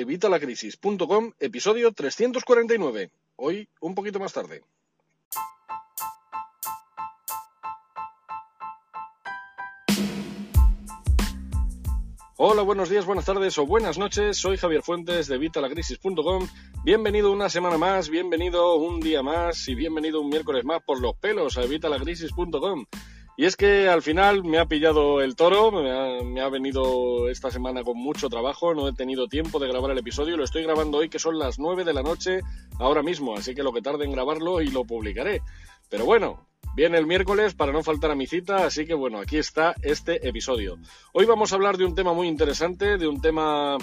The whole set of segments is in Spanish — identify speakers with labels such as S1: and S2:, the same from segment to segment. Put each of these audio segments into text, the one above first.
S1: evitalacrisis.com, episodio 349. Hoy un poquito más tarde. Hola, buenos días, buenas tardes o buenas noches. Soy Javier Fuentes de Vitalacrisis.com. Bienvenido una semana más, bienvenido un día más y bienvenido un miércoles más por los pelos a Vitalacrisis.com. Y es que al final me ha pillado el toro, me ha, venido esta semana con mucho trabajo, no he tenido tiempo de grabar el episodio, lo estoy grabando hoy que son las 9 de la noche ahora mismo, así que lo que tarde en grabarlo y lo publicaré. Pero bueno, Viene el miércoles para no faltar a mi cita, así que bueno, aquí está este episodio. Hoy vamos a hablar de un tema muy interesante, de un tema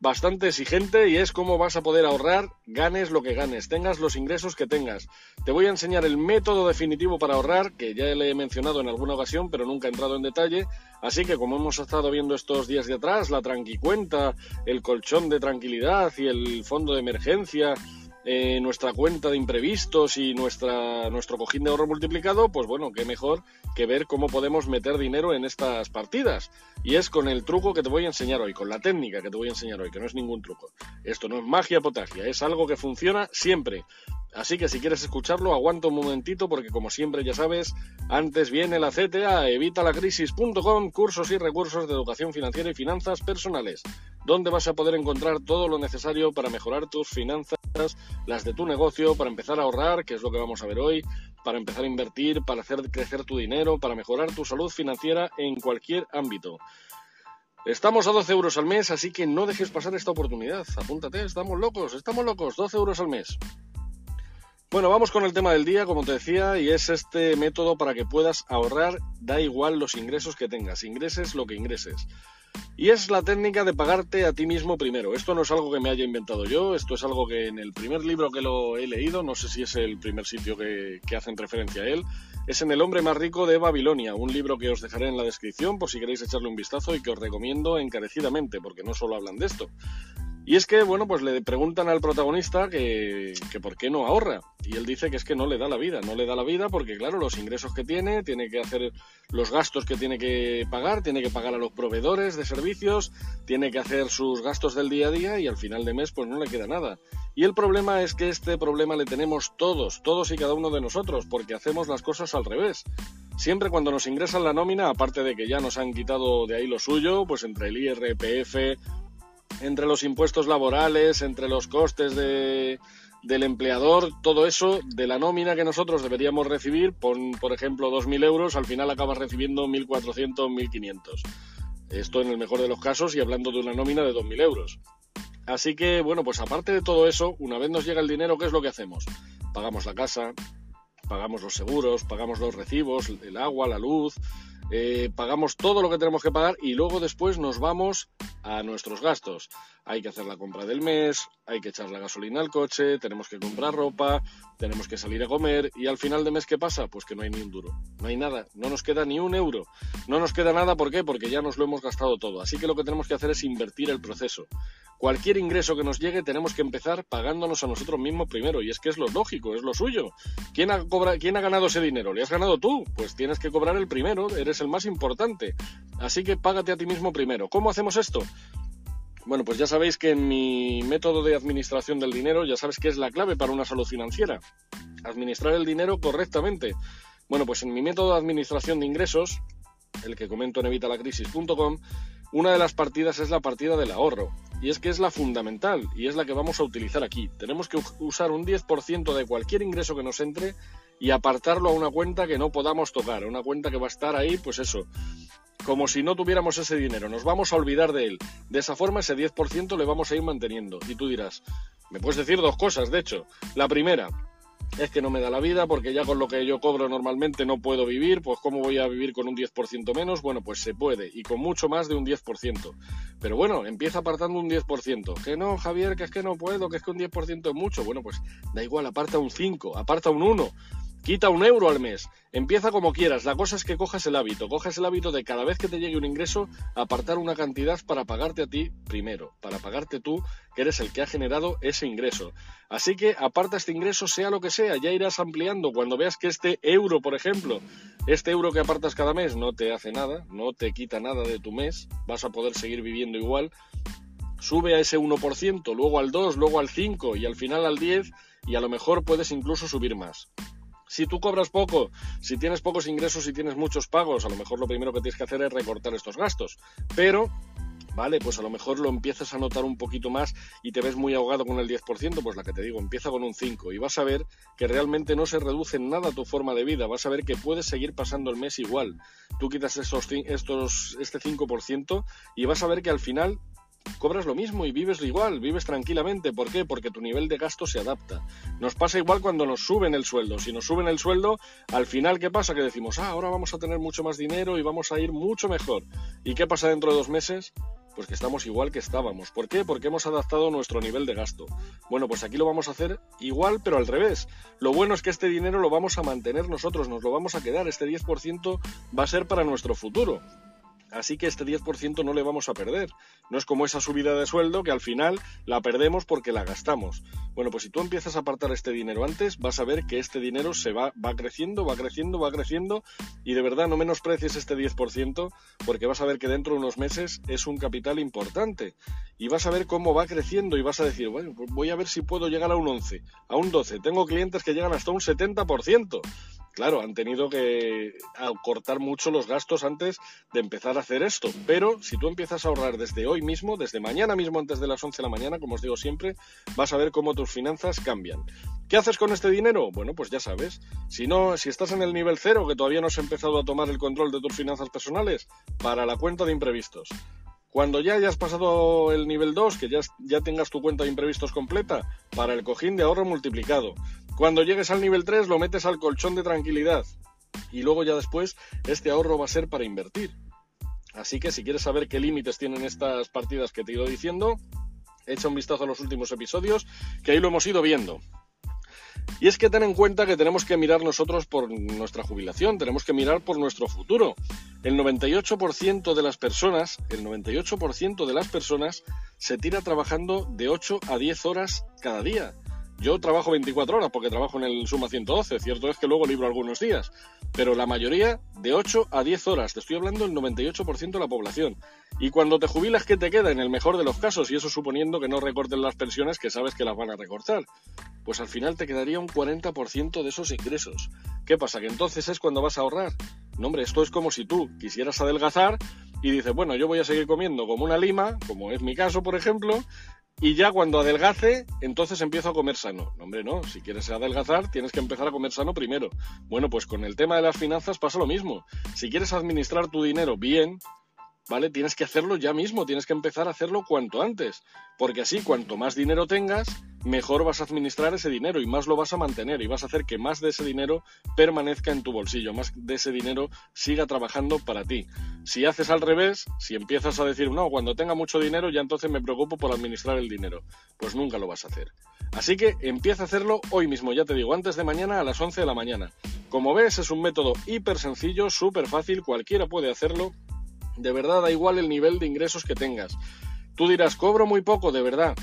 S1: bastante exigente y es cómo vas a poder ahorrar, ganes lo que ganes, tengas los ingresos que tengas. Te voy a enseñar el método definitivo para ahorrar, que ya le he mencionado en alguna ocasión, pero nunca he entrado en detalle. Así que como hemos estado viendo estos días de atrás, la tranquicuenta, el colchón de tranquilidad y el fondo de emergencia eh, nuestra cuenta de imprevistos y nuestra, nuestro cojín de ahorro multiplicado, pues bueno, qué mejor que ver cómo podemos meter dinero en estas partidas. Y es con el truco que te voy a enseñar hoy, con la técnica que te voy a enseñar hoy, que no es ningún truco. Esto no es magia potagia, es algo que funciona siempre. Así que si quieres escucharlo, aguanta un momentito porque como siempre ya sabes, antes viene la CTA, evitalacrisis.com, cursos y recursos de educación financiera y finanzas personales, donde vas a poder encontrar todo lo necesario para mejorar tus finanzas, las de tu negocio, para empezar a ahorrar, que es lo que vamos a ver hoy, para empezar a invertir, para hacer crecer tu dinero, para mejorar tu salud financiera en cualquier ámbito. Estamos a 12 euros al mes, así que no dejes pasar esta oportunidad. Apúntate, estamos locos, estamos locos, 12 euros al mes. Bueno, vamos con el tema del día, como te decía, y es este método para que puedas ahorrar, da igual los ingresos que tengas, ingreses lo que ingreses. Y es la técnica de pagarte a ti mismo primero. Esto no es algo que me haya inventado yo, esto es algo que en el primer libro que lo he leído, no sé si es el primer sitio que, hacen referencia a él, es en El hombre más rico de Babilonia, un libro que os dejaré en la descripción por si queréis echarle un vistazo y que os recomiendo encarecidamente, porque no solo hablan de esto. Y es que, bueno, pues le preguntan al protagonista que, por qué no ahorra. Y él dice que es que no le da la vida. No le da la vida porque, claro, los ingresos que tiene, tiene que hacer los gastos que tiene que pagar, tiene que pagar a los proveedores de servicios, tiene que hacer sus gastos del día a día y al final de mes pues no le queda nada. Y el problema es que este problema le tenemos todos, todos y cada uno de nosotros, porque hacemos las cosas al revés. Siempre cuando nos ingresan la nómina, aparte de que ya nos han quitado de ahí lo suyo, pues entre el IRPF, entre los impuestos laborales, entre los costes de, del empleador, todo eso de la nómina que nosotros deberíamos recibir, pon, por ejemplo 2.000 euros, al final acabas recibiendo 1.400, 1.500. Esto en el mejor de los casos y hablando de una nómina de 2.000 euros. Así que, bueno, pues aparte de todo eso, una vez nos llega el dinero, ¿qué es lo que hacemos? Pagamos la casa, pagamos los seguros, pagamos los recibos, el agua, la luz, eh, pagamos todo lo que tenemos que pagar y luego después nos vamos a nuestros gastos. Hay que hacer la compra del mes, hay que echar la gasolina al coche, tenemos que comprar ropa, tenemos que salir a comer y al final de mes ¿qué pasa? Pues que no hay ni un duro, no hay nada, no nos queda ni un euro, no nos queda nada, ¿por qué? Porque ya nos lo hemos gastado todo. Así que lo que tenemos que hacer es invertir el proceso. Cualquier ingreso que nos llegue tenemos que empezar pagándonos a nosotros mismos primero y es que es lo lógico, es lo suyo. ¿Quién ha, ¿Quién ha ganado ese dinero? ¿Le has ganado tú? Pues tienes que cobrar el primero, eres el más importante. Así que págate a ti mismo primero. ¿Cómo hacemos esto? Bueno, pues ya sabéis que en mi método de administración del dinero, ya sabes que es la clave para una salud financiera. Administrar el dinero correctamente. Bueno, pues en mi método de administración de ingresos, el que comento en evitalacrisis.com, una de las partidas es la partida del ahorro. Y es que es la fundamental y es la que vamos a utilizar aquí. Tenemos que usar un 10% de cualquier ingreso que nos entre y apartarlo a una cuenta que no podamos tocar, una cuenta que va a estar ahí, pues eso, como si no tuviéramos ese dinero, nos vamos a olvidar de él. De esa forma ese 10% le vamos a ir manteniendo. Y tú dirás, me puedes decir dos cosas, de hecho. La primera, es que no me da la vida porque ya con lo que yo cobro normalmente no puedo vivir, pues ¿cómo voy a vivir con un 10% menos? Bueno, pues se puede y con mucho más de un 10%. Pero bueno, empieza apartando un 10%. Que no, Javier, que es que no puedo, que es que un 10% es mucho. Bueno, pues da igual, aparta un 5, aparta un 1. Quita un euro al mes. Empieza como quieras. La cosa es que cojas el hábito. Cojas el hábito de cada vez que te llegue un ingreso, apartar una cantidad para pagarte a ti primero. Para pagarte tú, que eres el que ha generado ese ingreso. Así que aparta este ingreso, sea lo que sea. Ya irás ampliando. Cuando veas que este euro, por ejemplo, este euro que apartas cada mes no te hace nada, no te quita nada de tu mes, vas a poder seguir viviendo igual sube a ese 1%, luego al 2, luego al 5 y al final al 10 y a lo mejor puedes incluso subir más. Si tú cobras poco, si tienes pocos ingresos y tienes muchos pagos, a lo mejor lo primero que tienes que hacer es recortar estos gastos. Pero ¿vale? Pues a lo mejor lo empiezas a notar un poquito más y te ves muy ahogado con el 10%, pues la que te digo, empieza con un 5 y vas a ver que realmente no se reduce en nada tu forma de vida, vas a ver que puedes seguir pasando el mes igual. Tú quitas estos, estos, este 5% y vas a ver que al final cobras lo mismo y vives igual, vives tranquilamente. ¿Por qué? Porque tu nivel de gasto se adapta. Nos pasa igual cuando nos suben el sueldo. Si nos suben el sueldo, al final, ¿qué pasa? Que decimos, ah, ahora vamos a tener mucho más dinero y vamos a ir mucho mejor. ¿Y qué pasa dentro de dos meses? Pues que estamos igual que estábamos. ¿Por qué? Porque hemos adaptado nuestro nivel de gasto. Bueno, pues aquí lo vamos a hacer igual, pero al revés. Lo bueno es que este dinero lo vamos a mantener nosotros, nos lo vamos a quedar. Este 10% va a ser para nuestro futuro. Así que este 10% no le vamos a perder. No es como esa subida de sueldo que al final la perdemos porque la gastamos. Bueno, pues si tú empiezas a apartar este dinero antes, vas a ver que este dinero se va, va creciendo, va creciendo, va creciendo y de verdad no menosprecies este 10% porque vas a ver que dentro de unos meses es un capital importante y vas a ver cómo va creciendo y vas a decir, bueno, pues voy a ver si puedo llegar a un 11, a un 12. Tengo clientes que llegan hasta un 70% claro, han tenido que cortar mucho los gastos antes de empezar a hacer esto. Pero si tú empiezas a ahorrar desde hoy mismo, desde mañana mismo antes de las 11 de la mañana, como os digo siempre, vas a ver cómo tus finanzas cambian. ¿Qué haces con este dinero? Bueno, pues ya sabes. Si no, si estás en el nivel cero, que todavía no has empezado a tomar el control de tus finanzas personales, para la cuenta de imprevistos. Cuando ya hayas pasado el nivel 2, que ya, ya tengas tu cuenta de imprevistos completa, para el cojín de ahorro multiplicado. Cuando llegues al nivel 3 lo metes al colchón de tranquilidad y luego ya después este ahorro va a ser para invertir. Así que si quieres saber qué límites tienen estas partidas que te he ido diciendo, echa un vistazo a los últimos episodios que ahí lo hemos ido viendo. Y es que ten en cuenta que tenemos que mirar nosotros por nuestra jubilación, tenemos que mirar por nuestro futuro. El 98% de las personas, el 98% de las personas se tira trabajando de 8 a 10 horas cada día. Yo trabajo 24 horas porque trabajo en el Suma 112, cierto es que luego libro algunos días, pero la mayoría de 8 a 10 horas, te estoy hablando del 98% de la población. Y cuando te jubilas, ¿qué te queda? En el mejor de los casos, y eso suponiendo que no recorten las pensiones que sabes que las van a recortar, pues al final te quedaría un 40% de esos ingresos. ¿Qué pasa? Que entonces es cuando vas a ahorrar. No, hombre, esto es como si tú quisieras adelgazar y dices, bueno, yo voy a seguir comiendo como una lima, como es mi caso, por ejemplo, y ya cuando adelgace, entonces empiezo a comer sano. No, hombre, no. Si quieres adelgazar, tienes que empezar a comer sano primero. Bueno, pues con el tema de las finanzas pasa lo mismo. Si quieres administrar tu dinero bien, ¿vale? Tienes que hacerlo ya mismo, tienes que empezar a hacerlo cuanto antes, porque así cuanto más dinero tengas, mejor vas a administrar ese dinero y más lo vas a mantener y vas a hacer que más de ese dinero permanezca en tu bolsillo, más de ese dinero siga trabajando para ti. Si haces al revés, si empiezas a decir, no, cuando tenga mucho dinero ya entonces me preocupo por administrar el dinero, pues nunca lo vas a hacer. Así que empieza a hacerlo hoy mismo, ya te digo, antes de mañana a las 11 de la mañana. Como ves, es un método hiper sencillo, súper fácil, cualquiera puede hacerlo de verdad, da igual el nivel de ingresos que tengas. Tú dirás, cobro muy poco, de verdad.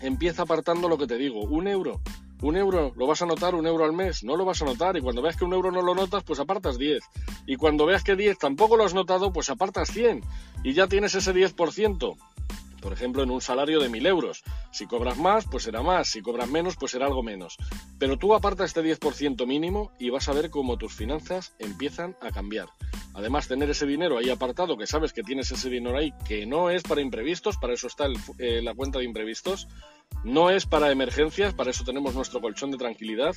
S1: Empieza apartando lo que te digo, un euro. Un euro, ¿lo vas a notar un euro al mes? No lo vas a notar. Y cuando veas que un euro no lo notas, pues apartas 10. Y cuando veas que 10 tampoco lo has notado, pues apartas 100. Y ya tienes ese 10% por ejemplo, en un salario de 1.000 euros. Si cobras más, pues será más, si cobras menos, pues será algo menos. Pero tú aparta este 10% mínimo y vas a ver cómo tus finanzas empiezan a cambiar. Además, tener ese dinero ahí apartado, que sabes que tienes ese dinero ahí, que no es para imprevistos, para eso está eh, la cuenta de imprevistos, no es para emergencias, para eso tenemos nuestro colchón de tranquilidad,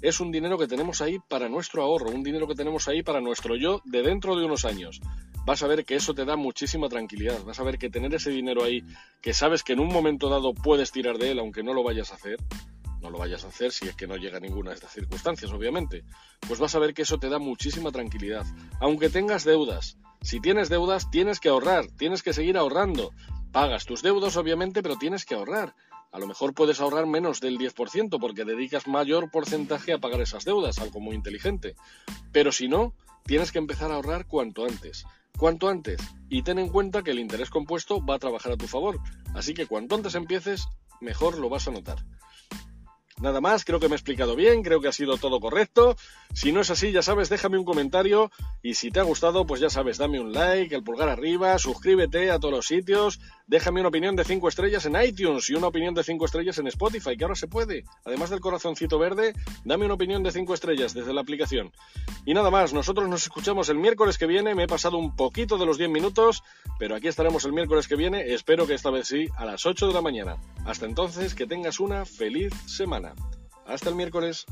S1: es un dinero que tenemos ahí para nuestro ahorro, un dinero que tenemos ahí para nuestro yo de dentro de unos años vas a ver que eso te da muchísima tranquilidad. Vas a ver que tener ese dinero ahí, que sabes que en un momento dado puedes tirar de él, aunque no lo vayas a hacer, no lo vayas a hacer si es que no llega ninguna de estas circunstancias, obviamente, pues vas a ver que eso te da muchísima tranquilidad. Aunque tengas deudas, si tienes deudas tienes que ahorrar, tienes que seguir ahorrando. Pagas tus deudas, obviamente, pero tienes que ahorrar. A lo mejor puedes ahorrar menos del 10% porque dedicas mayor porcentaje a pagar esas deudas, algo muy inteligente. Pero si no, tienes que empezar a ahorrar cuanto antes cuanto antes y ten en cuenta que el interés compuesto va a trabajar a tu favor, así que cuanto antes empieces, mejor lo vas a notar. Nada más, creo que me he explicado bien, creo que ha sido todo correcto. Si no es así, ya sabes, déjame un comentario y si te ha gustado, pues ya sabes, dame un like, el pulgar arriba, suscríbete a todos los sitios, déjame una opinión de 5 estrellas en iTunes y una opinión de 5 estrellas en Spotify, que ahora se puede. Además del corazoncito verde, dame una opinión de 5 estrellas desde la aplicación. Y nada más, nosotros nos escuchamos el miércoles que viene, me he pasado un poquito de los 10 minutos, pero aquí estaremos el miércoles que viene, espero que esta vez sí, a las 8 de la mañana. Hasta entonces, que tengas una feliz semana. Hasta el miércoles.